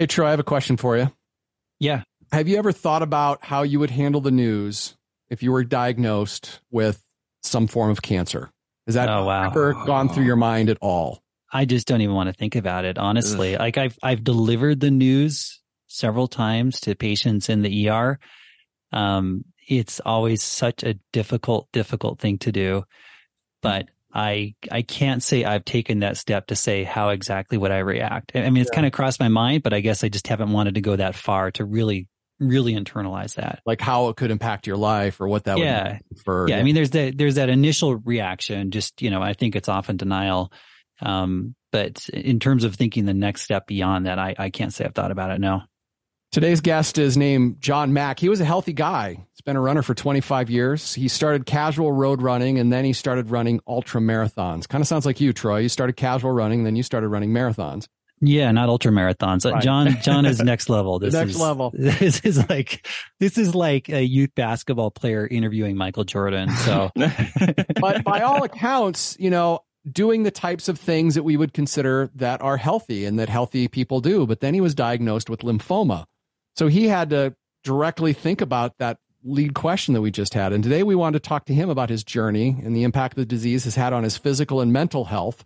Hey, Troy, I have a question for you. Yeah. Have you ever thought about how you would handle the news if you were diagnosed with some form of cancer? Has that Oh, wow. ever gone through your mind at all? I just don't even want to think about it, honestly. Like I've I've delivered the news several times to patients in the ER. Um, it's always such a difficult, difficult thing to do. But I I can't say I've taken that step to say how exactly would I react. I mean, it's kind of crossed my mind, but I guess I just haven't wanted to go that far to really, really internalize that. Like how it could impact your life or what that Yeah. would for yeah, I mean, there's that there's that initial reaction. Just you know, I think it's often denial. Um, but in terms of thinking the next step beyond that, I I can't say I've thought about it. No. Today's guest is named John Mack. He was a healthy guy. He's been a runner for 25 years. He started casual road running and then he started running ultra marathons. Kind of sounds like you, Troy. You started casual running, then you started running marathons. Yeah, not ultra marathons. Right. John John is next level. This Next is, level. This is like this is like a youth basketball player interviewing Michael Jordan. So but by all accounts, you know, doing the types of things that we would consider that are healthy and that healthy people do. But then he was diagnosed with lymphoma. So he had to directly think about that lead question that we just had. And today we wanted to talk to him about his journey and the impact the disease has had on his physical and mental health,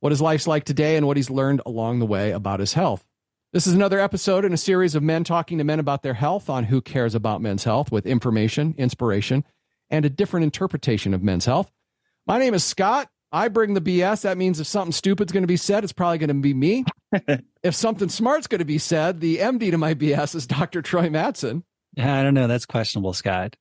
what his life's like today, and what he's learned along the way about his health. This is another episode in a series of men talking to men about their health on Who Cares About Men's Health with information, inspiration, and a different interpretation of men's health. My name is Scott. I bring the BS. That means if something stupid's going to be said, it's probably going to be me. If something smart's going to be said, the MD to my BS is Dr. Troy Madsen. I don't know. That's questionable, Scott.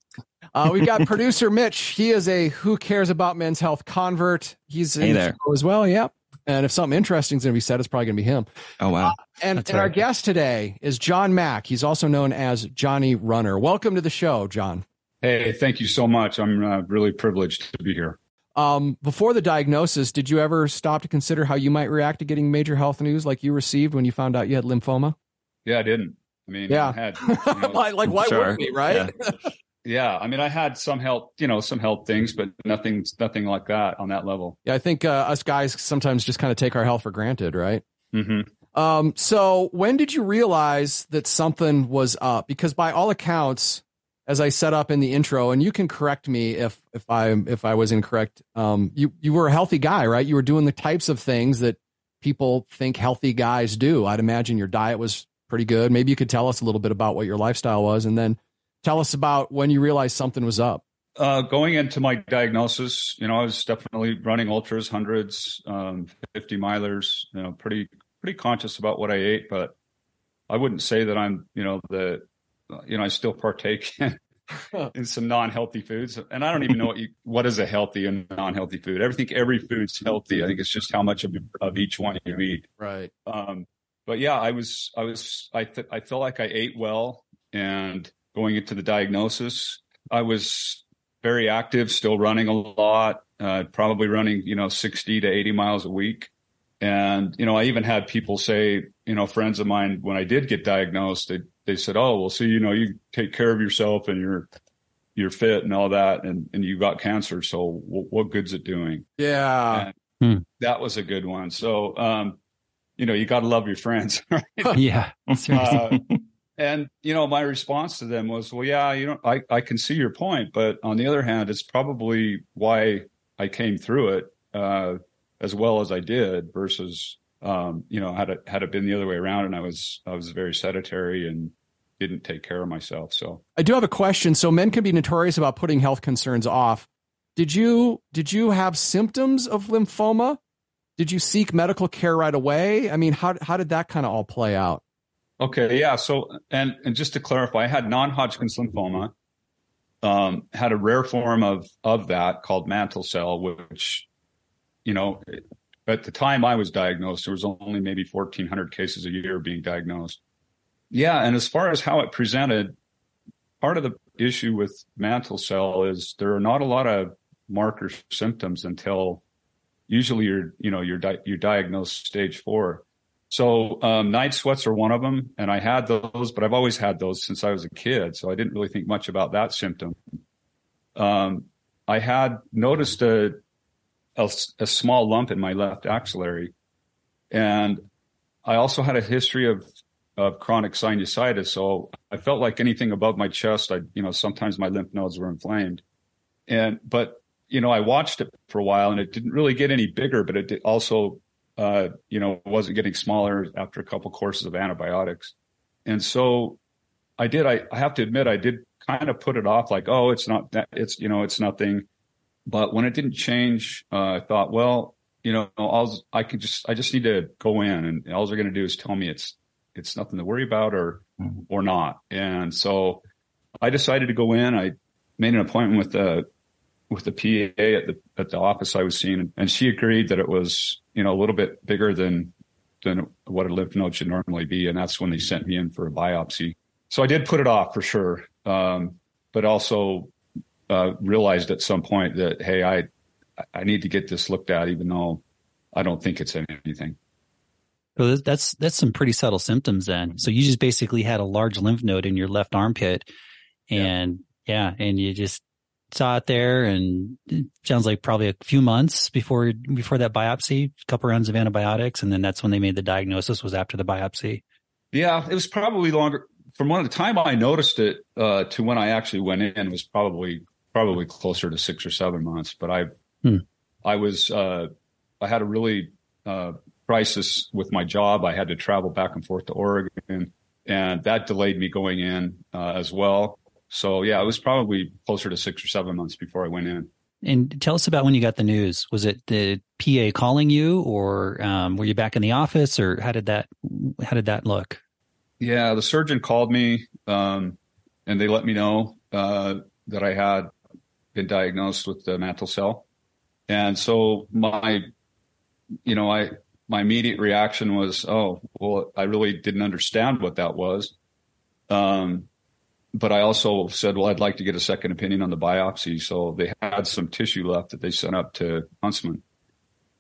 Uh, we've got producer Mitch. He is a Who Cares About Men's Health convert. He's in Hey the there. show as well. Yep. And if something interesting is going to be said, it's probably going to be him. Oh wow. And, That's and our guest today is John Mack. He's also known as Johnny Runner. Welcome to the show, John. Hey, thank you so much. I'm uh, really privileged to be here. Um, before the diagnosis, did you ever stop to consider how you might react to getting major health news like you received when you found out you had lymphoma? Yeah, I didn't. I mean, Yeah. I had, you know, like, like, why Sure. wouldn't we, right? yeah, I mean, I had some help, you know, some health things, but nothing, nothing like that on that level. Yeah, I think uh, us guys sometimes just kind of take our health for granted, right? hmm Um, so when did you realize that something was up? Because by all accounts, as I set up in the intro, and you can correct me if if I if I was incorrect. Um, you you were a healthy guy, right? You were doing the types of things that people think healthy guys do. I'd imagine your diet was pretty good. Maybe you could tell us a little bit about what your lifestyle was, and then tell us about when you realized something was up. Uh, going into my diagnosis, you know, I was definitely running ultras, hundreds, um, 50 milers, you know, pretty, pretty conscious about what I ate, but I wouldn't say that I'm, you know, the, you know, I still partake in, in some non-healthy foods and I don't even know what you, what is a healthy and non-healthy food. I think every food's healthy. I think it's just how much of, of each one you eat. Right. Um, but yeah, I was, I was, I, th- I felt like I ate well and going into the diagnosis, I was very active, still running a lot, uh, probably running, you know, 60 to 80 miles a week. And, you know, I even had people say, you know, friends of mine, when I did get diagnosed, they, they said, Oh, well, see, you know, you take care of yourself and you're, you're fit and all that. And, and you got cancer. So what, what good's it doing? Yeah. And that was a good one. So, um, you know, you got to love your friends. right? Yeah. Uh, and you know, my response to them was, "Well, yeah, you know, I I can see your point, but on the other hand, it's probably why I came through it uh, as well as I did versus." Um, you know, had it had it been the other way around, and I was I was very sedentary and didn't take care of myself. So I do have a question. So men can be notorious about putting health concerns off. Did you did you have symptoms of lymphoma? Did you seek medical care right away? I mean, how how did that kind of all play out? Okay, yeah. So, and and just to clarify, I had non-Hodgkin's lymphoma. Um, had a rare form of of that called mantle cell, which, you know, at the time I was diagnosed, there was only maybe fourteen hundred cases a year being diagnosed. Yeah, and as far as how it presented, part of the issue with mantle cell is there are not a lot of marker symptoms until usually you're you know you're di- you're diagnosed stage four. So um, night sweats are one of them, and I had those, but I've always had those since I was a kid. So I didn't really think much about that symptom. Um, I had noticed a, a a small lump in my left axillary, and I also had a history of of chronic sinusitis. So I felt like anything above my chest, I, you know, sometimes my lymph nodes were inflamed. And, but, you know, I watched it for a while and it didn't really get any bigger, but it also, uh, you know, wasn't getting smaller after a couple courses of antibiotics. And so I did, I, I have to admit, I did kind of put it off like, oh, it's not that, it's, you know, it's nothing. But when it didn't change, uh, I thought, well, you know, I'll, I could just, I just need to go in and all they're going to do is tell me it's, it's nothing to worry about or, mm-hmm. or not. And so I decided to go in. I made an appointment with the, with the PA at the, at the office I was seeing and she agreed that it was, you know, a little bit bigger than, than what a lymph node should normally be. And that's when they sent me in for a biopsy. So I did put it off for sure. Um, but also uh, realized at some point that hey, I I need to get this looked at, even though I don't think it's anything. So that's that's some pretty subtle symptoms then. So you just basically had a large lymph node in your left armpit, and yeah, yeah and you just saw it there, and it sounds like probably a few months before before that biopsy, a couple rounds of antibiotics, and then that's when they made the diagnosis. Was after the biopsy. Yeah, it was probably longer. From when the time I noticed it uh, to when I actually went in was probably probably closer to six or seven months. But I, hmm. I was, uh, I had a really uh, crisis with my job. I had to travel back and forth to Oregon, and that delayed me going in uh, as well. So yeah, it was probably closer to six or seven months before I went in. And tell us about when you got the news. Was it the PA calling you, or um, were you back in the office, or how did that how did that look? Yeah, the surgeon called me, um, and they let me know uh, that I had been diagnosed with the mantle cell. And so my, you know, I, my immediate reaction was, oh, well, I really didn't understand what that was. Um, but I also said, well, I'd like to get a second opinion on the biopsy. So they had some tissue left that they sent up to Huntsman,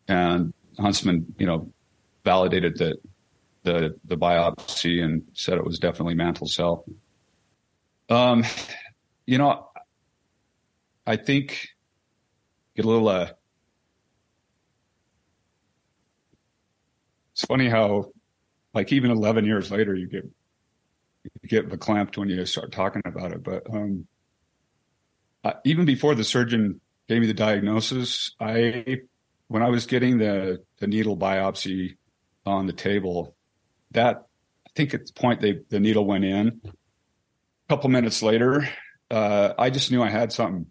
and Huntsman, you know, validated that the the biopsy and said it was definitely mantle cell. Um, you know, I think get a little uh it's funny how like even 11 years later you get you get verklempt when you start talking about it but um even before the surgeon gave me the diagnosis i when i was getting the the needle biopsy on the table that i think at the point they the needle went in a couple minutes later uh, i just knew i had something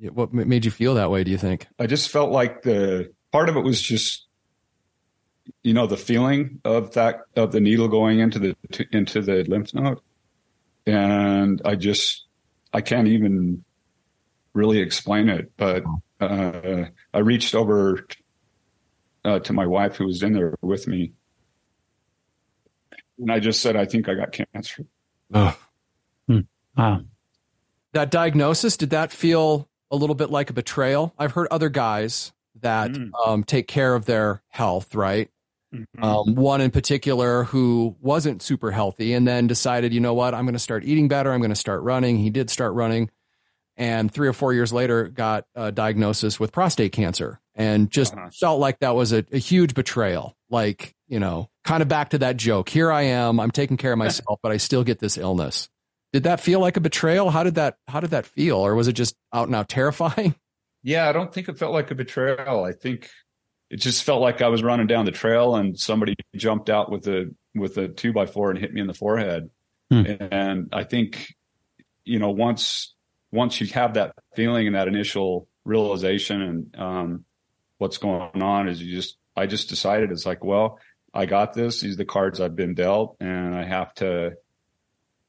what made you feel that way? Do you think? I just felt like the part of it was just, you know, the feeling of that of the needle going into the into the lymph node, and I just I can't even really explain it. But uh, I reached over uh, to my wife who was in there with me, and I just said, "I think I got cancer." Oh, hmm. wow. That diagnosis did that feel a little bit like a betrayal. I've heard other guys that mm. um, take care of their health, right? Mm-hmm. Um, one in particular who wasn't super healthy and then decided, you know what, I'm going to start eating better. I'm going to start running. He did start running. And three or four years later, got a diagnosis with prostate cancer and just uh-huh. felt like that was a, a huge betrayal. Like, you know, kind of back to that joke. Here I am. I'm taking care of myself, but I still get this illness did that feel like a betrayal? How did that how did that feel, or was it just out and out terrifying? Yeah, I don't think it felt like a betrayal. I think it just felt like I was running down the trail and somebody jumped out with a with a two by four and hit me in the forehead. Hmm. And I think, you know, once once you have that feeling and that initial realization and um, what's going on, is you just I just decided it's like, well, I got this. These are the cards I've been dealt, and I have to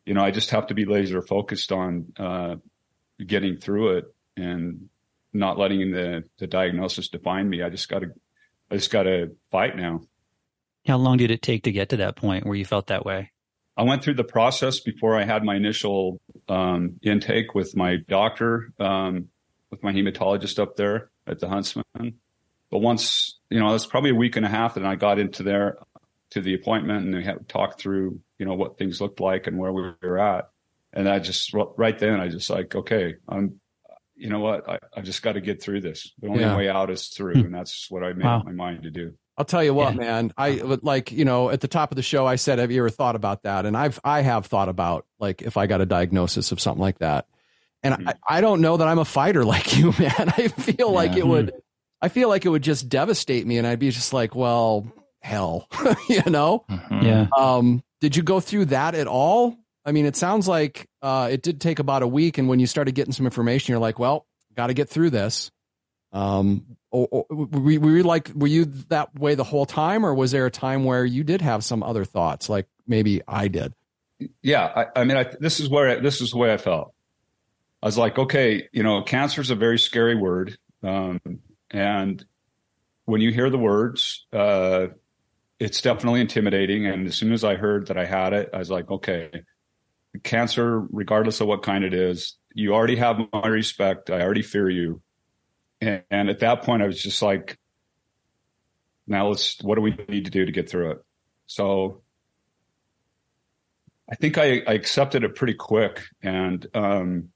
you know, I just have to be laser focused on uh, getting through it and not letting the the diagnosis define me. I just got to, I just got to fight now. How long did it take to get to that point where you felt that way? I went through the process before I had my initial um, intake with my doctor, um, with my hematologist up there at the Huntsman. But once, you know, it was probably a week and a half, and I got into there to the appointment, and we had talked through you know what things looked like and where we were at and i just right then i just like okay i'm you know what i, I just got to get through this the only yeah. way out is through hmm. and that's what i made wow. my mind to do I'll tell you what, yeah. man. I like, you know, at the top of the show, I said, "Have you ever thought about that?" And I've, I have thought about like if I got a diagnosis of something like that, and mm-hmm. I, I don't know that I'm a fighter like you, man. I feel yeah. like it would, I feel like it would just devastate me, and I'd be just like, well, hell, you know? Mm-hmm. Yeah. Um, did you go through that at all? I mean, it sounds like uh, it did take about a week, and when you started getting some information, you're like, well, got to get through this. Um, or, or, were, were you like, were you that way the whole time, or was there a time where you did have some other thoughts, like maybe I did? Yeah, I, I mean, I, this is where I, this is the way I felt. I was like, okay, you know, cancer is a very scary word, um, and when you hear the words, uh, it's definitely intimidating. And as soon as I heard that I had it, I was like, okay, cancer, regardless of what kind it is, you already have my respect. I already fear you. And, and at that point, I was just like, now let's, what do we need to do to get through it? So I think I, I accepted it pretty quick and um,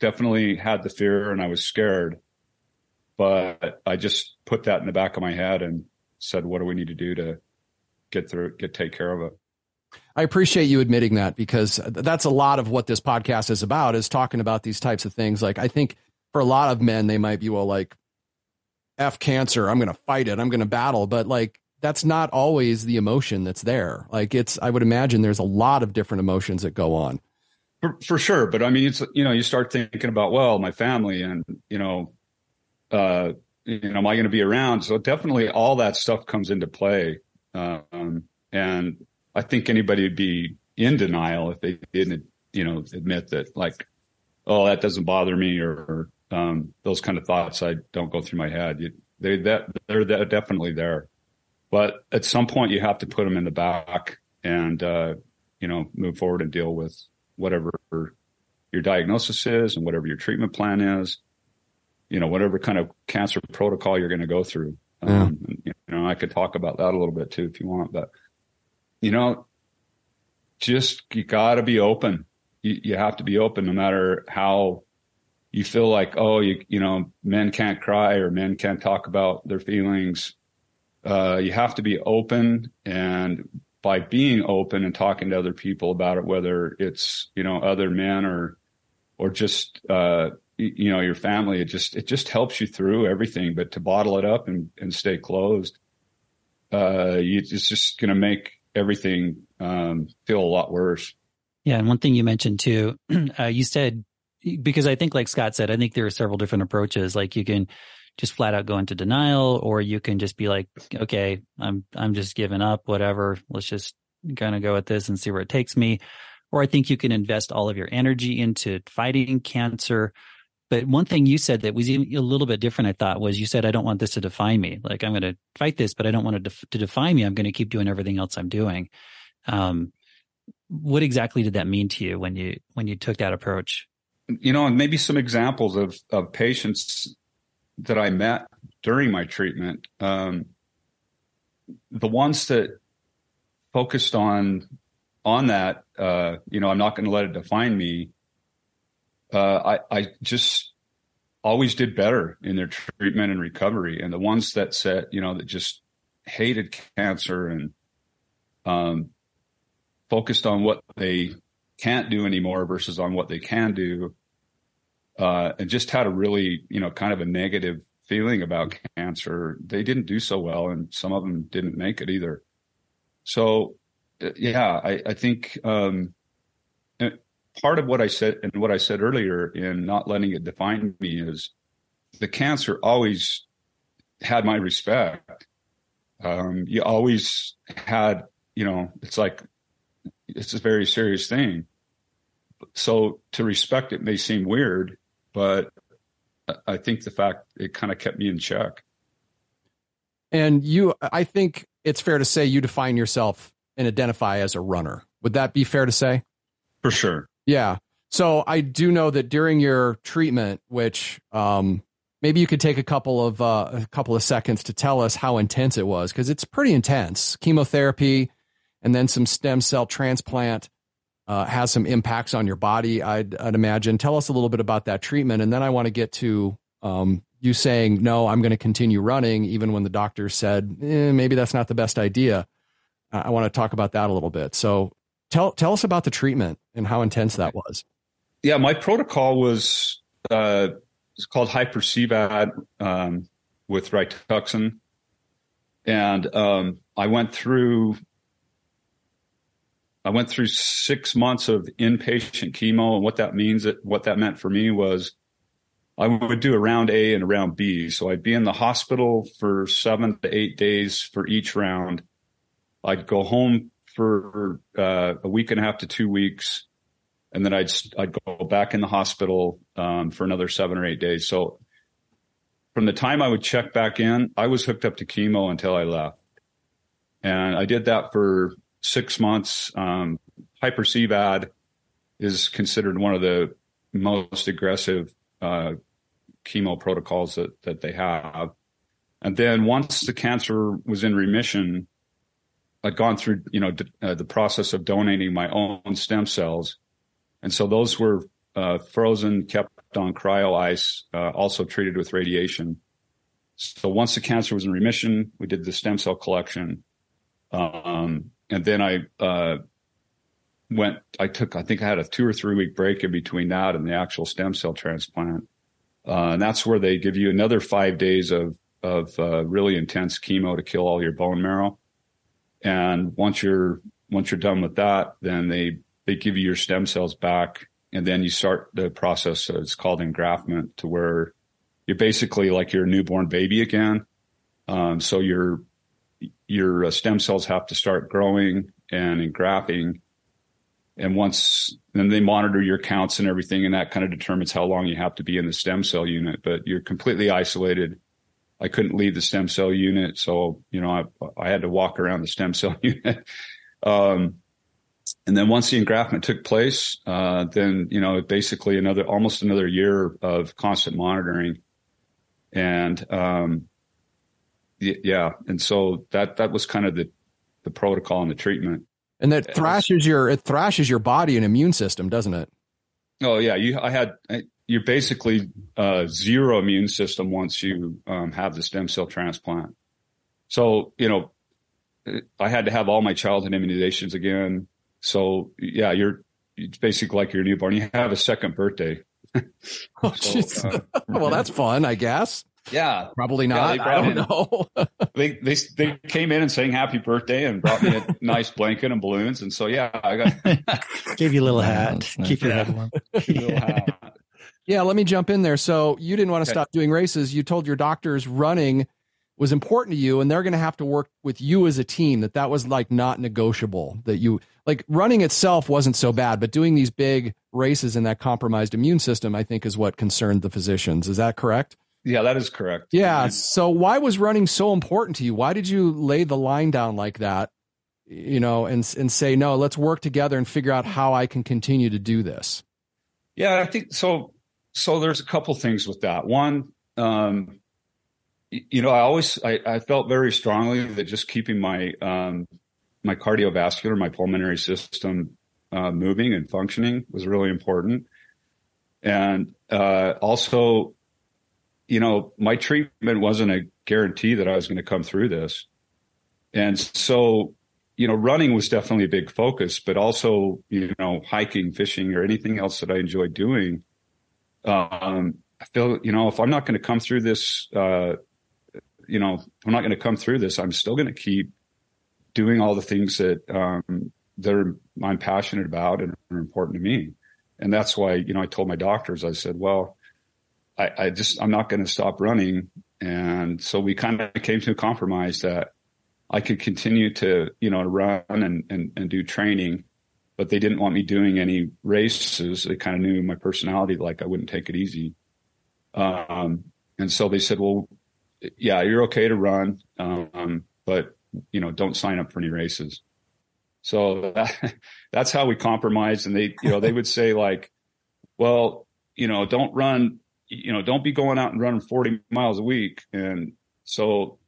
definitely had the fear and I was scared. But I just put that in the back of my head and said, what do we need to do to get through, get take care of it? I appreciate you admitting that because that's a lot of what this podcast is about is talking about these types of things. Like I think for a lot of men, they might be, well, like, F cancer, I'm going to fight it, I'm going to battle. But like, that's not always the emotion that's there. Like, it's, I would imagine there's a lot of different emotions that go on. For, for sure. But I mean, it's, you know, you start thinking about, well, my family and, you know, uh, you know, am I going to be around? So definitely all that stuff comes into play. Um, and I think anybody would be in denial if they didn't, you know, admit that like, oh, that doesn't bother me or, um, those kind of thoughts I don't go through my head. You, they that they're definitely there, but at some point you have to put them in the back and uh, you know move forward and deal with whatever your diagnosis is and whatever your treatment plan is. You know, whatever kind of cancer protocol you're going to go through. Yeah. Um, you know, I could talk about that a little bit too if you want, but you know, just you got to be open. You, you have to be open no matter how you feel like, oh, you, you know, men can't cry or men can't talk about their feelings. Uh, you have to be open and by being open and talking to other people about it, whether it's, you know, other men or, or just, uh, you know, your family, it just, it just helps you through everything, but to bottle it up and, and stay closed, uh, you, it's just going to make everything, um, feel a lot worse. Yeah. And one thing you mentioned too, uh, you said because I think, like Scott said, I think there are several different approaches. Like you can just flat out go into denial, or you can just be like, okay, I'm I'm just giving up, whatever. Let's just kind of go at this and see where it takes me. Or I think you can invest all of your energy into fighting cancer. But one thing you said that was a little bit different, I thought, was you said, I don't want this to define me. Like, I'm going to fight this, but I don't want it to, to define me. I'm going to keep doing everything else I'm doing. Um, what exactly did that mean to you when you when you took that approach? you know, and maybe some examples of, of patients that I met during my treatment. Um, the ones that focused on on that, uh, you know, I'm not going to let it define me. Uh, I, I just always did better in their treatment and recovery. And the ones that said, you know, that just hated cancer and um, focused on what they can't do anymore versus on what they can do, uh, and just had a really, you know, kind of a negative feeling about cancer. They didn't do so well, and some of them didn't make it either. So, uh, yeah, I, I think um, part of what I said and what I said earlier in not letting it define me is the cancer always had my respect. Um, you always had, you know, it's like it's a very serious thing so to respect it may seem weird, but I think the fact it kind of kept me in check. And you, I think it's fair to say you define yourself and identify as a runner. Would that be fair to say? For sure. Yeah. So I do know that during your treatment, which um, maybe you could take a couple of uh, a couple of seconds to tell us how intense it was, because it's pretty intense. Chemotherapy, and then some stem cell transplant uh, has some impacts on your body, I'd, I'd, imagine. Tell us a little bit about that treatment, and then I want to get to um, you saying, no, I'm going to continue running, even when the doctor said, eh, maybe that's not the best idea. I want to talk about that a little bit. So tell, tell us about the treatment and how intense that was. Yeah, my protocol was uh, it's called hyper-CVAD um, with Rituxan. And um, I went through I went through six months of inpatient chemo, and what that means, what that meant for me was I would do a round A and a round B. So I'd be in the hospital for seven to eight days for each round. I'd go home for uh, a week and a half to two weeks, and then I'd I'd go back in the hospital um, for another seven or eight days. So from the time I would check back in, I was hooked up to chemo until I left, and I did that for six months. Um, hyper CVAD is considered one of the most aggressive uh, chemo protocols that that they have. And then once the cancer was in remission, I'd gone through you know d- uh, the process of donating my own stem cells, and so those were uh, frozen, kept on cryo ice, uh, also treated with radiation. So once the cancer was in remission, we did the stem cell collection. Um, and then I uh, went. I took. I think I had a two or three week break in between that and the actual stem cell transplant. Uh, and that's where they give you another five days of of uh, really intense chemo to kill all your bone marrow. And once you're once you're done with that, then they they give you your stem cells back, and then you start the process. So It's called engraftment, to where you're basically like your newborn baby again. Um, so you're your uh, stem cells have to start growing and engrafting. And once then they monitor your counts and everything, and that kind of determines how long you have to be in the stem cell unit. But you're completely isolated. I couldn't leave the stem cell unit, so you know I I had to walk around the stem cell unit. um, and then once the engraftment took place, uh, then you know basically another almost another year of constant monitoring, and um, yeah, and so that that was kind of the the protocol and the treatment. And that thrashes your it thrashes your body and immune system, doesn't it? Oh yeah, you I had you're basically uh, zero immune system once you um, have the stem cell transplant. So you know, I had to have all my childhood immunizations again. So yeah, you're it's basically like your newborn. You have a second birthday. oh, so, uh, well, that's fun, I guess. Yeah, probably not. Yeah, I don't in, know. they they they came in and sang happy birthday and brought me a nice blanket and balloons, and so yeah, I got gave you a little hat, keep your head warm. Yeah, let me jump in there. So you didn't want to okay. stop doing races. You told your doctors running was important to you, and they're going to have to work with you as a team. That that was like not negotiable. That you like running itself wasn't so bad, but doing these big races in that compromised immune system, I think, is what concerned the physicians. Is that correct? Yeah, that is correct. Yeah. So why was running so important to you? Why did you lay the line down like that? You know, and and say no. Let's work together and figure out how I can continue to do this. Yeah, I think so. So there's a couple things with that. One, um, you know, I always I, I, felt very strongly that just keeping my um, my cardiovascular, my pulmonary system uh, moving and functioning was really important, and uh, also you know, my treatment wasn't a guarantee that I was going to come through this. And so, you know, running was definitely a big focus, but also, you know, hiking, fishing, or anything else that I enjoy doing. Um, I feel, you know, if I'm not going to come through this, uh, you know, I'm not going to come through this, I'm still going to keep doing all the things that, um, that are, I'm passionate about and are important to me. And that's why, you know, I told my doctors, I said, well, I, I just I'm not going to stop running, and so we kind of came to a compromise that I could continue to you know run and, and and do training, but they didn't want me doing any races. They kind of knew my personality, like I wouldn't take it easy. Um, and so they said, well, yeah, you're okay to run, um, but you know, don't sign up for any races. So that, that's how we compromised. And they, you know, they would say like, well, you know, don't run you know, don't be going out and running 40 miles a week. And so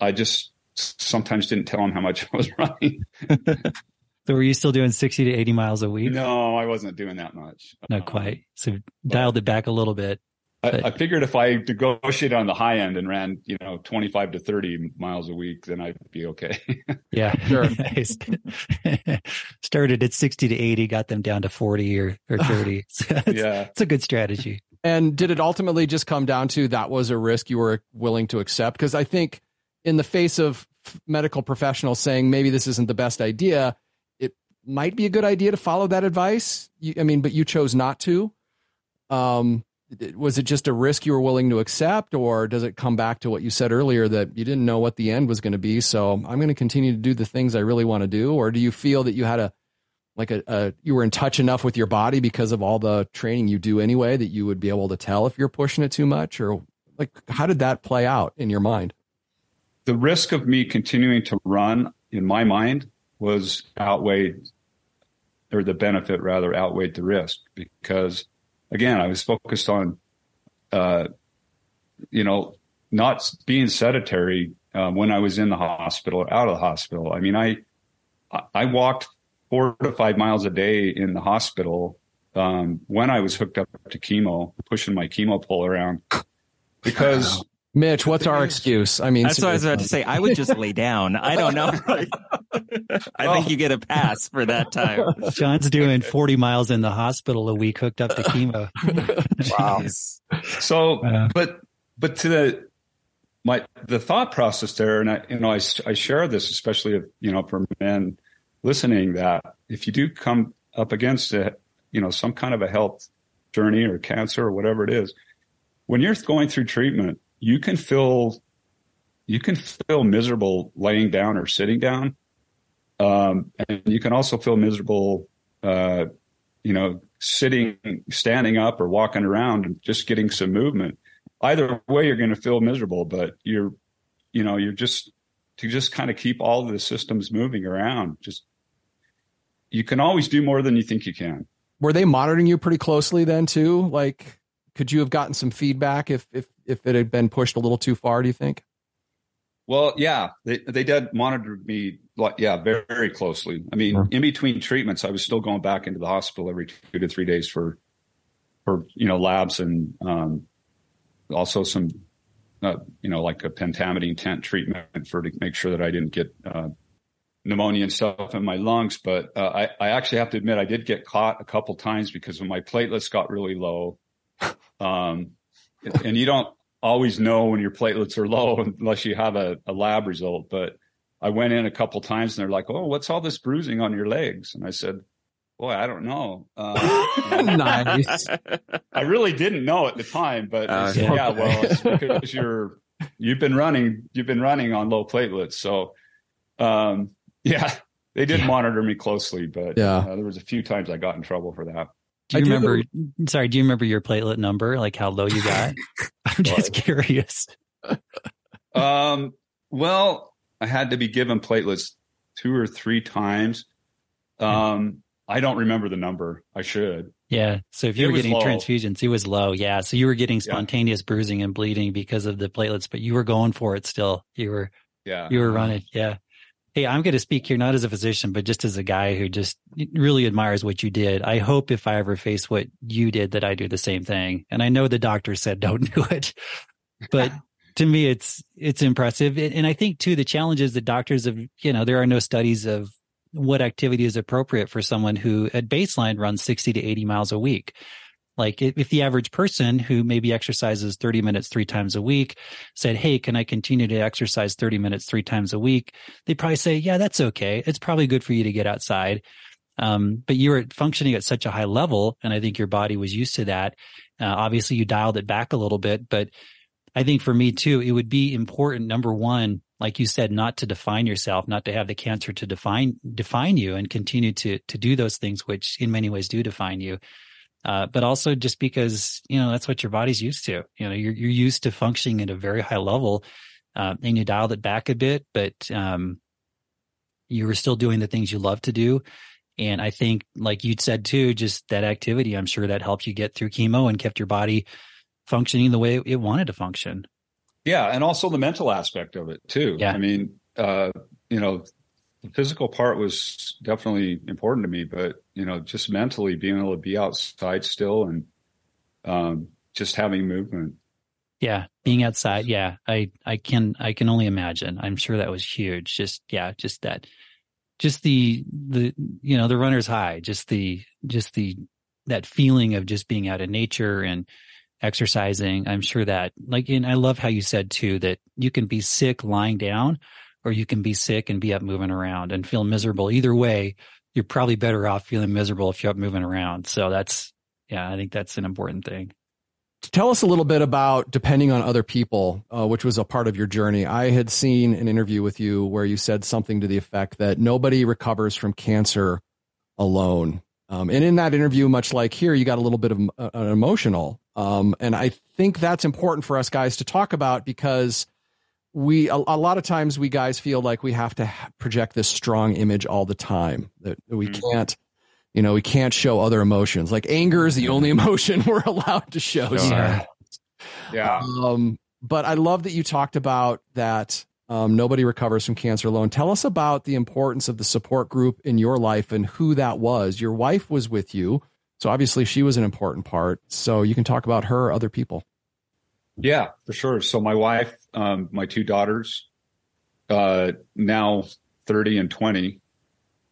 I just sometimes didn't tell him how much I was running. so were you still doing 60 to 80 miles a week? No, I wasn't doing that much. Not um, quite. So dialed it back a little bit. I, I, figured if I negotiated on the high end and ran, you know, 25 to 30 miles a week, then I'd be okay. yeah, sure. Started at 60 to 80, got them down to 40 or, or 30. So yeah. It's a good strategy. And did it ultimately just come down to that was a risk you were willing to accept? Because I think in the face of medical professionals saying maybe this isn't the best idea, it might be a good idea to follow that advice. You, I mean, but you chose not to. Um, was it just a risk you were willing to accept, or does it come back to what you said earlier that you didn't know what the end was going to be? So I'm going to continue to do the things I really want to do, or do you feel that you had a like a, a, you were in touch enough with your body because of all the training you do anyway that you would be able to tell if you're pushing it too much or like how did that play out in your mind the risk of me continuing to run in my mind was outweighed or the benefit rather outweighed the risk because again i was focused on uh, you know not being sedentary uh, when i was in the hospital or out of the hospital i mean i i walked four to five miles a day in the hospital um, when I was hooked up to chemo, pushing my chemo pole around because. Mitch, what's our excuse? I mean, that's what I was about to say. I would just lay down. I don't know. I think you get a pass for that time. John's doing 40 miles in the hospital a week hooked up to chemo. wow. So, uh, but, but to the, my, the thought process there, and I, you know, I, I share this, especially if, you know, for men listening that if you do come up against it, you know, some kind of a health journey or cancer or whatever it is, when you're going through treatment, you can feel you can feel miserable laying down or sitting down. Um, and you can also feel miserable, uh, you know, sitting, standing up or walking around and just getting some movement. Either way, you're going to feel miserable, but you're, you know, you're just to just kind of keep all the systems moving around. Just you can always do more than you think you can. Were they monitoring you pretty closely then too? Like, could you have gotten some feedback if if if it had been pushed a little too far? Do you think? Well, yeah, they they did monitor me like yeah very very closely. I mean, in between treatments, I was still going back into the hospital every two to three days for for you know labs and um, also some uh, you know like a pentamidine tent treatment for to make sure that I didn't get uh, pneumonia and stuff in my lungs. But uh, I, I actually have to admit, I did get caught a couple times because when my platelets got really low, um, and you don't always know when your platelets are low unless you have a, a lab result. But I went in a couple times and they're like, "Oh, what's all this bruising on your legs?" And I said, "Boy, I don't know." Uh, nice. I really didn't know at the time, but uh, said, yeah, well, it's because you're you've been running you've been running on low platelets, so um, yeah, they did yeah. monitor me closely, but yeah, uh, there was a few times I got in trouble for that. Do you I remember? Do sorry, do you remember your platelet number? Like how low you got? I'm just curious. um. Well, I had to be given platelets two or three times. Um. I don't remember the number. I should. Yeah. So if you it were getting low. transfusions, it was low. Yeah. So you were getting spontaneous yeah. bruising and bleeding because of the platelets, but you were going for it still. You were. Yeah. You were running. Yeah. Hey, I'm going to speak here not as a physician, but just as a guy who just really admires what you did. I hope if I ever face what you did that I do the same thing. And I know the doctor said don't do it, but to me, it's, it's impressive. And I think too, the challenge is that doctors have, you know, there are no studies of what activity is appropriate for someone who at baseline runs 60 to 80 miles a week. Like if the average person who maybe exercises 30 minutes three times a week said, Hey, can I continue to exercise 30 minutes three times a week? They'd probably say, yeah, that's okay. It's probably good for you to get outside. Um, but you were functioning at such a high level. And I think your body was used to that. Uh, obviously you dialed it back a little bit, but I think for me too, it would be important. Number one, like you said, not to define yourself, not to have the cancer to define, define you and continue to, to do those things, which in many ways do define you. Uh, but also just because you know that's what your body's used to. You know, you're you're used to functioning at a very high level, uh, and you dialed it back a bit, but um, you were still doing the things you love to do. And I think, like you'd said too, just that activity, I'm sure that helped you get through chemo and kept your body functioning the way it wanted to function. Yeah, and also the mental aspect of it too. Yeah. I mean, uh, you know, the physical part was definitely important to me, but you know, just mentally being able to be outside still and, um, just having movement. Yeah, being outside. Yeah, I I can I can only imagine. I'm sure that was huge. Just yeah, just that, just the the you know the runner's high. Just the just the that feeling of just being out in nature and exercising. I'm sure that like and I love how you said too that you can be sick lying down, or you can be sick and be up moving around and feel miserable. Either way, you're probably better off feeling miserable if you're up moving around. So that's yeah, I think that's an important thing. Tell us a little bit about depending on other people, uh, which was a part of your journey. I had seen an interview with you where you said something to the effect that nobody recovers from cancer alone. Um, and in that interview, much like here, you got a little bit of uh, an emotional. Um, and I think that's important for us guys to talk about because we a, a, lot of times we guys feel like we have to project this strong image all the time that we mm-hmm. can't you know we can't show other emotions like anger is the only emotion we're allowed to show sure. yeah, yeah. Um, but i love that you talked about that um, nobody recovers from cancer alone tell us about the importance of the support group in your life and who that was your wife was with you so obviously she was an important part so you can talk about her other people yeah, for sure. So my wife, um, my two daughters, uh, now 30 and 20,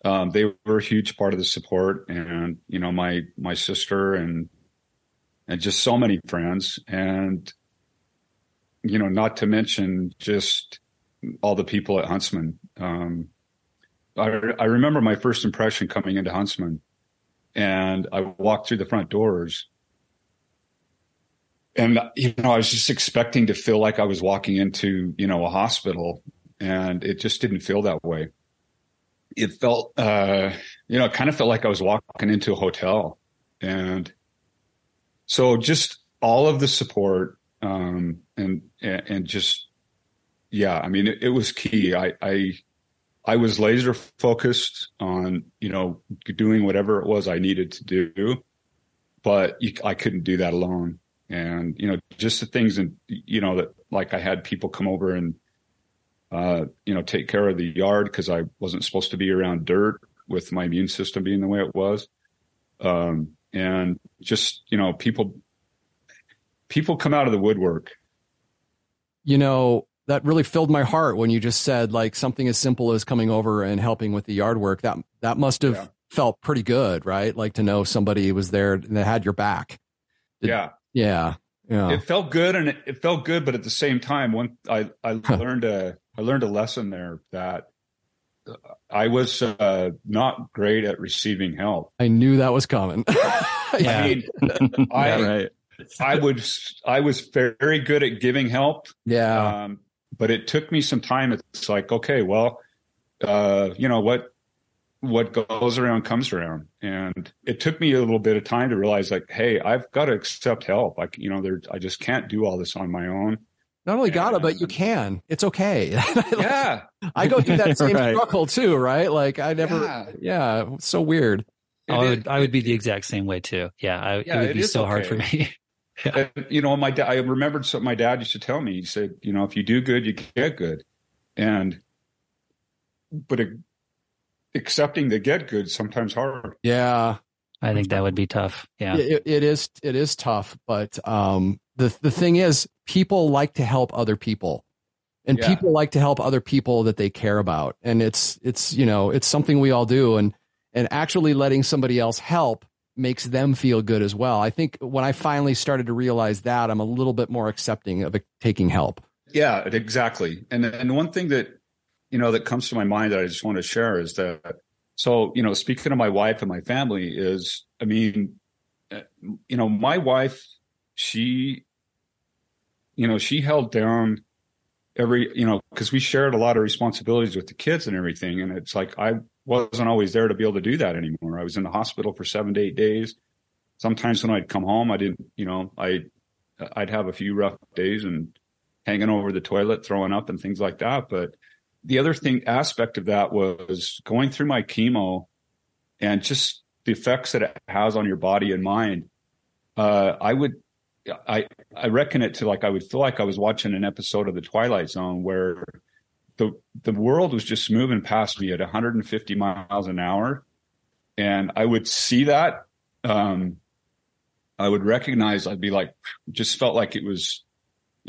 um, they were a huge part of the support and, you know, my, my sister and, and just so many friends and, you know, not to mention just all the people at Huntsman. Um, I, I remember my first impression coming into Huntsman and I walked through the front doors and you know, I was just expecting to feel like I was walking into you know a hospital, and it just didn't feel that way. It felt, uh, you know, it kind of felt like I was walking into a hotel, and so just all of the support um, and and just yeah, I mean, it, it was key. I, I I was laser focused on you know doing whatever it was I needed to do, but I couldn't do that alone and you know just the things and you know that like I had people come over and uh, you know take care of the yard because I wasn't supposed to be around dirt with my immune system being the way it was, um, and just you know people people come out of the woodwork. You know that really filled my heart when you just said like something as simple as coming over and helping with the yard work. That that must have yeah. felt pretty good, right? Like to know somebody was there and they had your back. Did, yeah. Yeah. Yeah. It felt good and it, it felt good, but at the same time, one I, I learned a I learned a lesson there that I was uh, not great at receiving help. I knew that was coming. yeah. I mean, I, yeah, right. I would I was very good at giving help. Yeah. Um, but it took me some time. It's like, okay, well, uh, you know what what goes around comes around and it took me a little bit of time to realize like hey i've got to accept help like you know there i just can't do all this on my own not only gotta but you can it's okay yeah i go through that same right. struggle too right like i never yeah, yeah so weird I would, I would be the exact same way too. Yeah, I, yeah it would be so okay. hard for me. yeah. You know, my dad. I remembered something my dad used to tell me. He said, "You know, if you do good, you get good," and but it, accepting the get good sometimes hard. Yeah. I think that would be tough. Yeah. It, it is it is tough, but um the the thing is people like to help other people. And yeah. people like to help other people that they care about. And it's it's you know, it's something we all do and and actually letting somebody else help makes them feel good as well. I think when I finally started to realize that, I'm a little bit more accepting of taking help. Yeah, exactly. And and one thing that you know, that comes to my mind that I just want to share is that, so, you know, speaking of my wife and my family is, I mean, uh, you know, my wife, she, you know, she held down every, you know, because we shared a lot of responsibilities with the kids and everything. And it's like, I wasn't always there to be able to do that anymore. I was in the hospital for seven to eight days. Sometimes when I'd come home, I didn't, you know, I, I'd have a few rough days and hanging over the toilet, throwing up and things like that. But, the other thing aspect of that was going through my chemo and just the effects that it has on your body and mind. Uh, I would, I, I reckon it to like, I would feel like I was watching an episode of the Twilight Zone where the, the world was just moving past me at 150 miles an hour. And I would see that, um, I would recognize I'd be like, just felt like it was,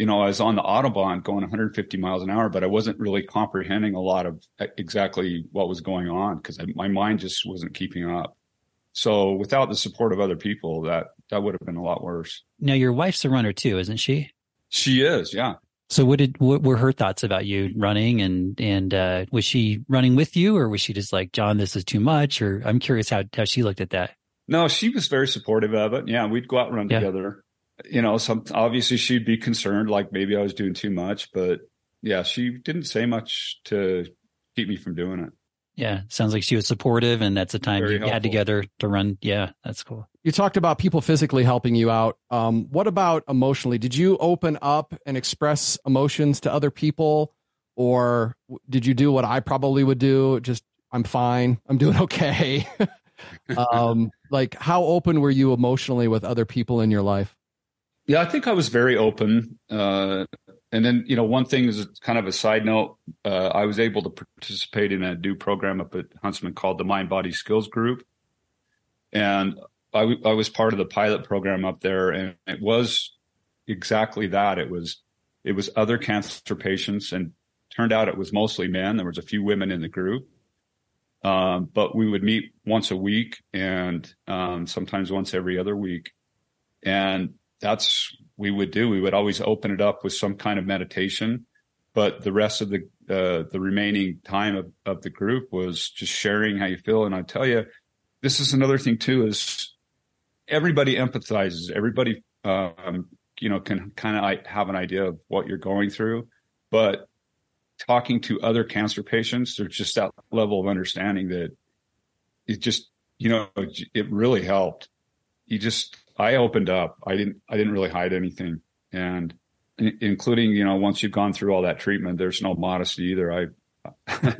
you know, I was on the Autobahn going 150 miles an hour, but I wasn't really comprehending a lot of exactly what was going on because my mind just wasn't keeping up. So without the support of other people, that that would have been a lot worse. Now your wife's a runner too, isn't she? She is, yeah. So what did what were her thoughts about you running and and uh, was she running with you or was she just like John this is too much or I'm curious how how she looked at that. No, she was very supportive of it. Yeah, we'd go out and run yeah. together. You know, some obviously she'd be concerned like maybe I was doing too much, but yeah, she didn't say much to keep me from doing it. Yeah, sounds like she was supportive, and that's a time Very you helpful. had together to run. Yeah, that's cool. You talked about people physically helping you out. Um, what about emotionally? Did you open up and express emotions to other people, or did you do what I probably would do? Just I'm fine. I'm doing okay. um, like, how open were you emotionally with other people in your life? Yeah, I think I was very open. Uh, and then, you know, one thing is kind of a side note. Uh, I was able to participate in a new program up at Huntsman called the Mind Body Skills Group. And I, w- I was part of the pilot program up there. And it was exactly that. It was, it was other cancer patients and turned out it was mostly men. There was a few women in the group. Um, but we would meet once a week and um, sometimes once every other week. And that's we would do. We would always open it up with some kind of meditation, but the rest of the uh, the remaining time of, of the group was just sharing how you feel. And I tell you, this is another thing too: is everybody empathizes. Everybody, um, you know, can kind of have an idea of what you're going through, but talking to other cancer patients, there's just that level of understanding that it just, you know, it really helped. You just I opened up. I didn't I didn't really hide anything, and including you know once you've gone through all that treatment, there's no modesty either. I uh,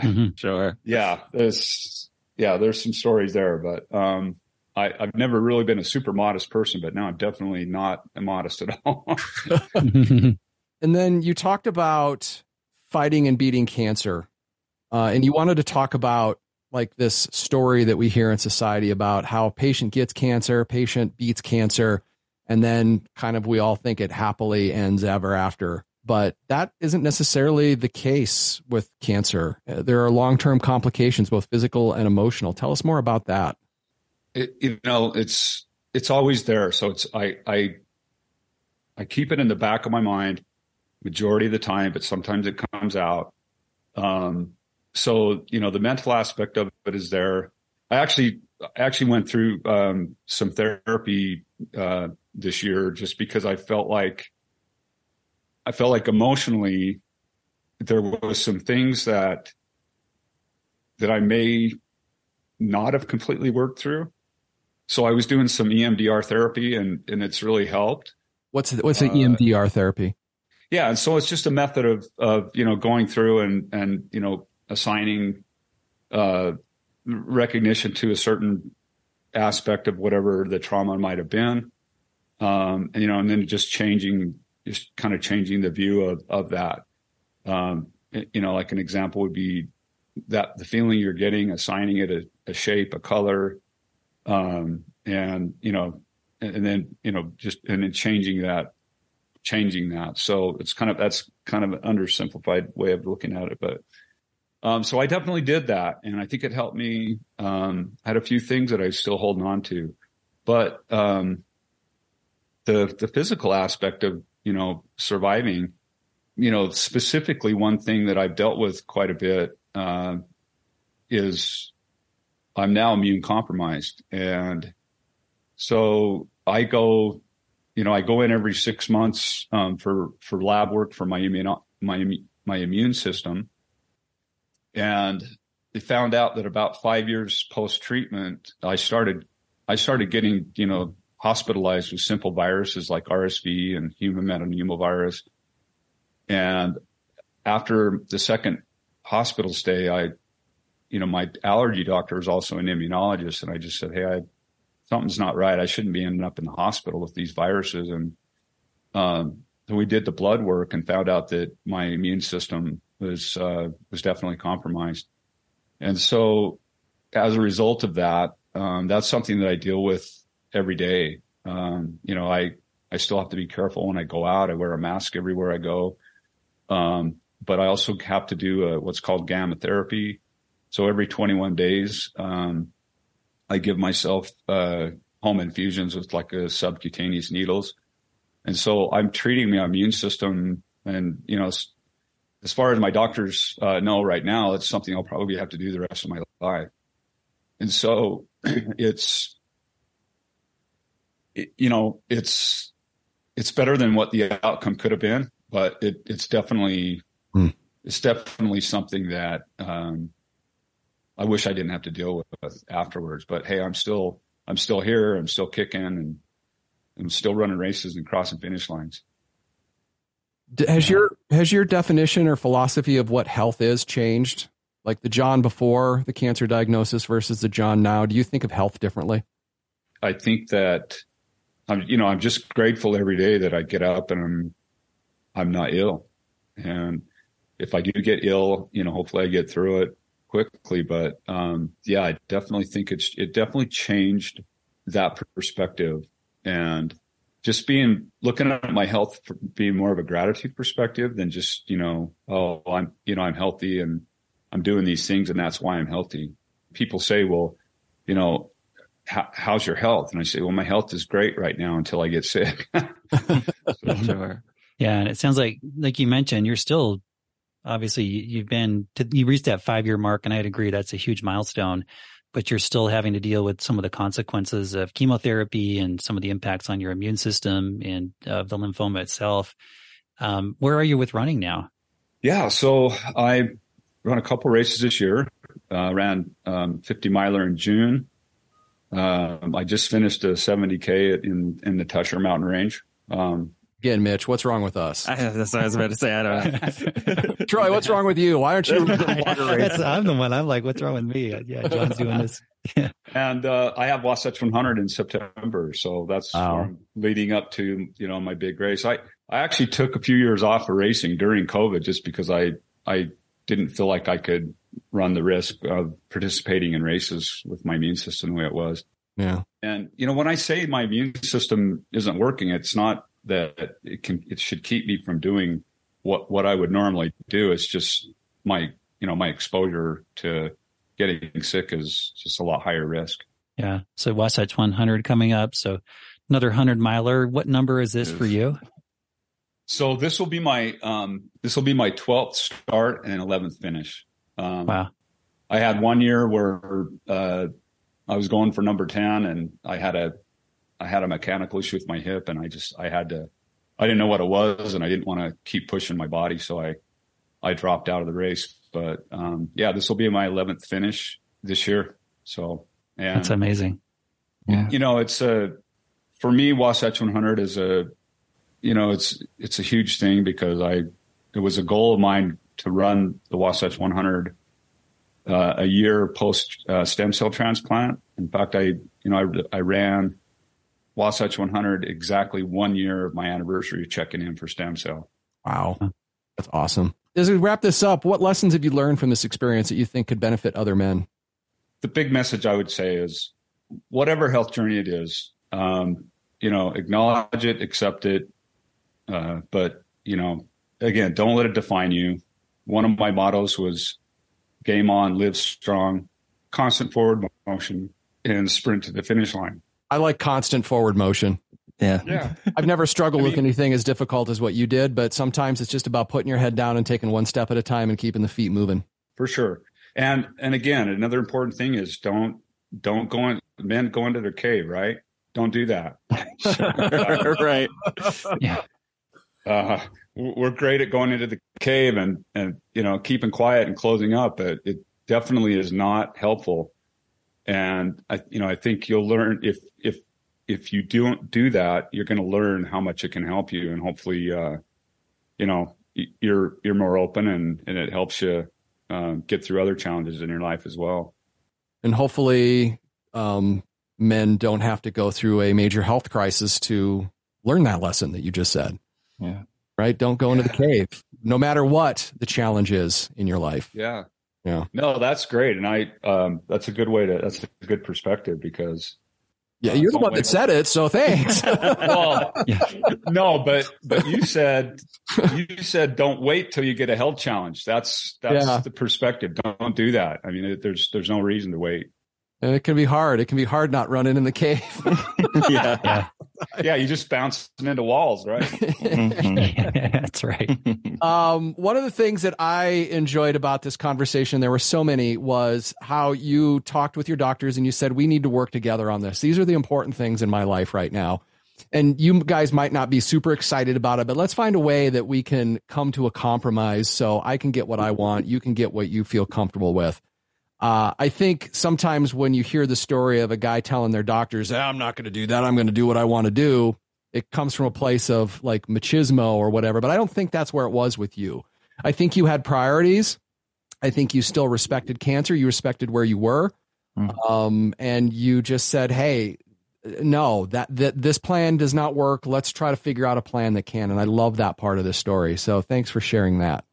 mm-hmm. sure, yeah, there's yeah, there's some stories there, but um, I, have never really been a super modest person, but now I'm definitely not modest at all. and then you talked about fighting and beating cancer, uh, and you wanted to talk about like this story that we hear in society about how a patient gets cancer, patient beats cancer, and then kind of we all think it happily ends ever after. But that isn't necessarily the case with cancer. Uh, there are long term complications, both physical and emotional. Tell us more about that. It, you know, it's it's always there. So it's I I I keep it in the back of my mind majority of the time, but sometimes it comes out. Um, so you know the mental aspect of it is there. I actually actually went through um, some therapy uh, this year just because I felt like I felt like emotionally there was some things that that I may not have completely worked through. So I was doing some EMDR therapy and and it's really helped. What's the, what's the uh, EMDR therapy? Yeah, and so it's just a method of of you know going through and and you know assigning uh, recognition to a certain aspect of whatever the trauma might have been, um, and you know, and then just changing, just kind of changing the view of of that. Um, you know, like an example would be that the feeling you're getting, assigning it a, a shape, a color, um, and you know, and, and then you know, just and then changing that changing that. So it's kind of that's kind of an undersimplified way of looking at it, but um, so I definitely did that, and I think it helped me. Um, I had a few things that I was still holding on to, but um, the the physical aspect of you know surviving, you know, specifically one thing that I've dealt with quite a bit uh, is I'm now immune compromised, and so I go, you know, I go in every six months um, for for lab work for my immune my my immune system and they found out that about five years post treatment, I started, I started getting, you know, hospitalized with simple viruses like RSV and human metapneumovirus. And after the second hospital stay, I, you know, my allergy doctor is also an immunologist. And I just said, Hey, I, something's not right. I shouldn't be ending up in the hospital with these viruses. And, um, so we did the blood work and found out that my immune system was uh, was definitely compromised. And so, as a result of that, um, that's something that I deal with every day. Um, you know, I, I still have to be careful when I go out. I wear a mask everywhere I go. Um, but I also have to do a, what's called gamma therapy. So every 21 days, um, I give myself, uh, home infusions with like a subcutaneous needles. And so I'm treating my immune system and, you know, as far as my doctors uh, know right now, it's something I'll probably have to do the rest of my life. And so it's, it, you know, it's, it's better than what the outcome could have been, but it, it's definitely, hmm. it's definitely something that, um, I wish I didn't have to deal with afterwards, but hey, I'm still, I'm still here. I'm still kicking and I'm still running races and crossing finish lines. Has your has your definition or philosophy of what health is changed? Like the John before the cancer diagnosis versus the John now. Do you think of health differently? I think that I'm you know I'm just grateful every day that I get up and I'm I'm not ill, and if I do get ill, you know, hopefully I get through it quickly. But um, yeah, I definitely think it's it definitely changed that perspective and just being looking at my health for being more of a gratitude perspective than just you know oh i'm you know i'm healthy and i'm doing these things and that's why i'm healthy. People say well you know how's your health? And i say well my health is great right now until i get sick. Sure. Yeah and it sounds like like you mentioned you're still obviously you've been to, you reached that five year mark and i'd agree that's a huge milestone but you're still having to deal with some of the consequences of chemotherapy and some of the impacts on your immune system and uh, the lymphoma itself. Um, where are you with running now? Yeah, so I run a couple races this year. Uh, ran um, 50 miler in June. Um, I just finished a 70k in in the Tushar Mountain Range. Um, Again, Mitch, what's wrong with us? I, that's what I was about to say. I don't know. Troy, what's wrong with you? Why aren't you I'm the one. I'm like, what's wrong with me? Yeah, John's doing this. Yeah. And uh, I have Wasatch 100 in September, so that's wow. leading up to you know my big race. I I actually took a few years off of racing during COVID just because I I didn't feel like I could run the risk of participating in races with my immune system the way it was. Yeah. And you know when I say my immune system isn't working, it's not that it can it should keep me from doing what what I would normally do. It's just my you know my exposure to getting sick is just a lot higher risk. Yeah. So Wasatch 100 coming up. So another 100 miler. What number is this for you? So this will be my um this will be my 12th start and 11th finish. Um, wow. I had one year where uh, I was going for number 10 and I had a I had a mechanical issue with my hip and I just, I had to, I didn't know what it was and I didn't want to keep pushing my body. So I, I dropped out of the race. But, um, yeah, this will be my 11th finish this year. So, and that's amazing. Yeah. You know, it's a, for me, Wasatch 100 is a, you know, it's, it's a huge thing because I, it was a goal of mine to run the Wasatch 100 uh, a year post uh, stem cell transplant. In fact, I, you know, I, I ran Wasatch 100 exactly one year of my anniversary of checking in for stem cell. Wow. That's awesome. As we wrap this up, what lessons have you learned from this experience that you think could benefit other men? The big message I would say is whatever health journey it is, um, you know, acknowledge it, accept it. Uh, but, you know, again, don't let it define you. One of my mottos was game on, live strong, constant forward motion, and sprint to the finish line. I like constant forward motion. Yeah. Yeah. I've never struggled I mean, with anything as difficult as what you did, but sometimes it's just about putting your head down and taking one step at a time and keeping the feet moving. For sure. And and again, another important thing is don't don't go in men go into their cave, right? Don't do that. right. Yeah. Uh, we're great at going into the cave and and you know keeping quiet and closing up, but it definitely is not helpful and I, you know, I think you'll learn if, if, if you don't do that, you're going to learn how much it can help you. And hopefully, uh, you know, you're, you're more open and, and it helps you, uh, get through other challenges in your life as well. And hopefully, um, men don't have to go through a major health crisis to learn that lesson that you just said. Yeah. Right. Don't go into the cave, no matter what the challenge is in your life. Yeah. Yeah. No, that's great. And I, um, that's a good way to, that's a good perspective because Yeah, you're the one that said it, so thanks. well, no, but but you said you said don't wait till you get a health challenge. That's that's yeah. the perspective. Don't do that. I mean, there's there's no reason to wait. And it can be hard. It can be hard not running in the cave. yeah. yeah. Yeah. You just bouncing into walls, right? That's right. Um, one of the things that I enjoyed about this conversation, there were so many, was how you talked with your doctors and you said, we need to work together on this. These are the important things in my life right now. And you guys might not be super excited about it, but let's find a way that we can come to a compromise so I can get what I want. You can get what you feel comfortable with. Uh, I think sometimes when you hear the story of a guy telling their doctors, ah, I'm not going to do that, I'm going to do what I want to do, it comes from a place of like machismo or whatever. But I don't think that's where it was with you. I think you had priorities. I think you still respected cancer. You respected where you were. Mm. Um, and you just said, Hey, no, that, that this plan does not work. Let's try to figure out a plan that can. And I love that part of the story. So thanks for sharing that.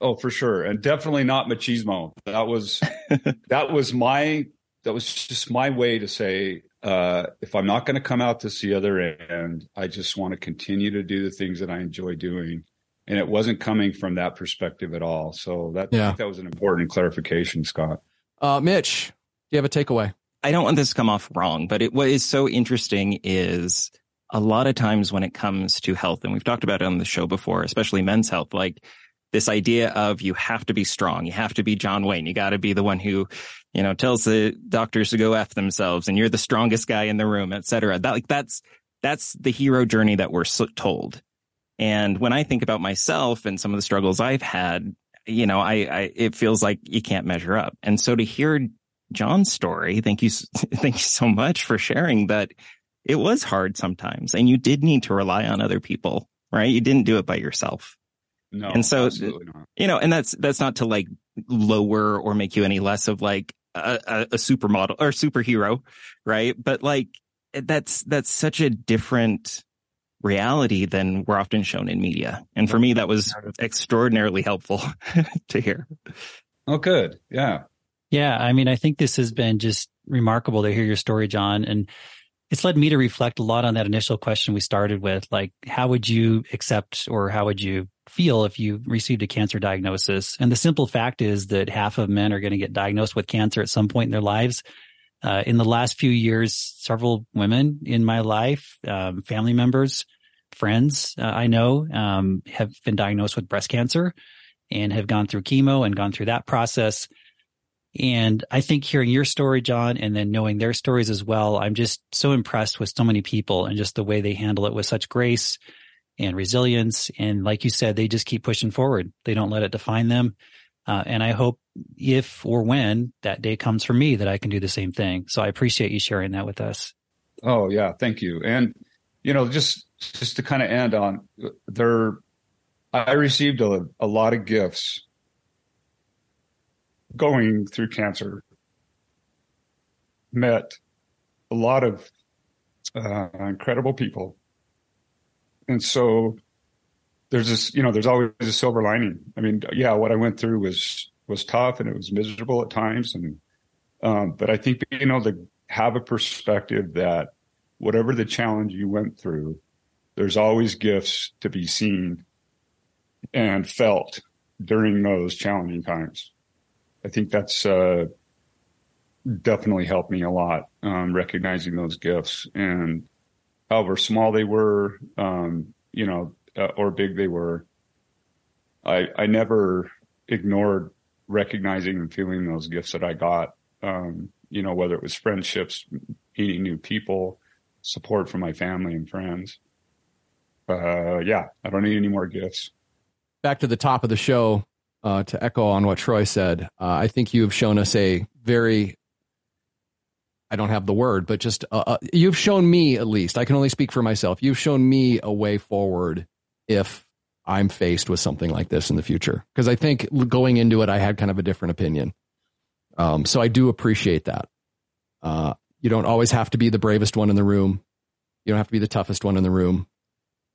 Oh, for sure, and definitely not machismo. That was that was my that was just my way to say uh, if I'm not going to come out this the other end, I just want to continue to do the things that I enjoy doing, and it wasn't coming from that perspective at all. So that yeah. that was an important clarification, Scott. Uh, Mitch, do you have a takeaway? I don't want this to come off wrong, but it, what is so interesting is a lot of times when it comes to health, and we've talked about it on the show before, especially men's health, like this idea of you have to be strong. You have to be John Wayne. You got to be the one who, you know, tells the doctors to go F themselves and you're the strongest guy in the room, et cetera. That, like, that's, that's the hero journey that we're told. And when I think about myself and some of the struggles I've had, you know, I, I, it feels like you can't measure up. And so to hear John's story, thank you, thank you so much for sharing that it was hard sometimes and you did need to rely on other people, right? You didn't do it by yourself. No, and so you know, and that's that's not to like lower or make you any less of like a, a, a supermodel or superhero, right? But like that's that's such a different reality than we're often shown in media. And for me, that was extraordinarily helpful to hear. Oh, good. Yeah. Yeah. I mean, I think this has been just remarkable to hear your story, John. And it's led me to reflect a lot on that initial question we started with. Like, how would you accept or how would you feel if you received a cancer diagnosis? And the simple fact is that half of men are going to get diagnosed with cancer at some point in their lives. Uh, in the last few years, several women in my life, um, family members, friends uh, I know, um, have been diagnosed with breast cancer and have gone through chemo and gone through that process. And I think hearing your story, John, and then knowing their stories as well, I'm just so impressed with so many people and just the way they handle it with such grace and resilience. And like you said, they just keep pushing forward. They don't let it define them. Uh, and I hope if or when that day comes for me that I can do the same thing. So I appreciate you sharing that with us. Oh yeah, thank you. And you know, just just to kind of end on there, I received a, a lot of gifts going through cancer, met a lot of uh, incredible people. And so there's this, you know, there's always a silver lining. I mean, yeah, what I went through was, was tough and it was miserable at times. And, um, but I think being able to have a perspective that whatever the challenge you went through, there's always gifts to be seen and felt during those challenging times. I think that's uh, definitely helped me a lot, um, recognizing those gifts and however small they were, um, you know, uh, or big they were. I I never ignored recognizing and feeling those gifts that I got. Um, you know, whether it was friendships, meeting new people, support from my family and friends. Uh, yeah, I don't need any more gifts. Back to the top of the show, uh, to echo on what Troy said, uh, I think you have shown us a very I don't have the word, but just uh, uh, you've shown me at least. I can only speak for myself. You've shown me a way forward if I'm faced with something like this in the future. Because I think going into it, I had kind of a different opinion. Um, so I do appreciate that. Uh, you don't always have to be the bravest one in the room. You don't have to be the toughest one in the room,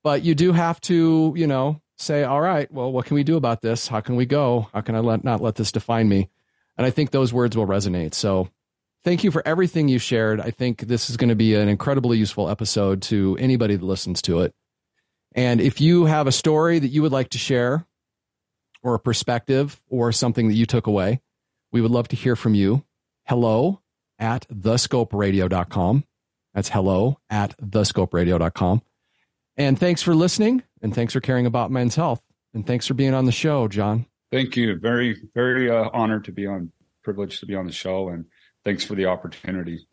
but you do have to, you know, say, all right, well, what can we do about this? How can we go? How can I let, not let this define me? And I think those words will resonate. So thank you for everything you shared. I think this is going to be an incredibly useful episode to anybody that listens to it. And if you have a story that you would like to share, or a perspective, or something that you took away, we would love to hear from you. Hello at thescoperadio.com. That's hello at thescoperadio.com. And thanks for listening, and thanks for caring about men's health. And thanks for being on the show, John. Thank you. Very, very uh, honored to be on, privileged to be on the show, and thanks for the opportunity.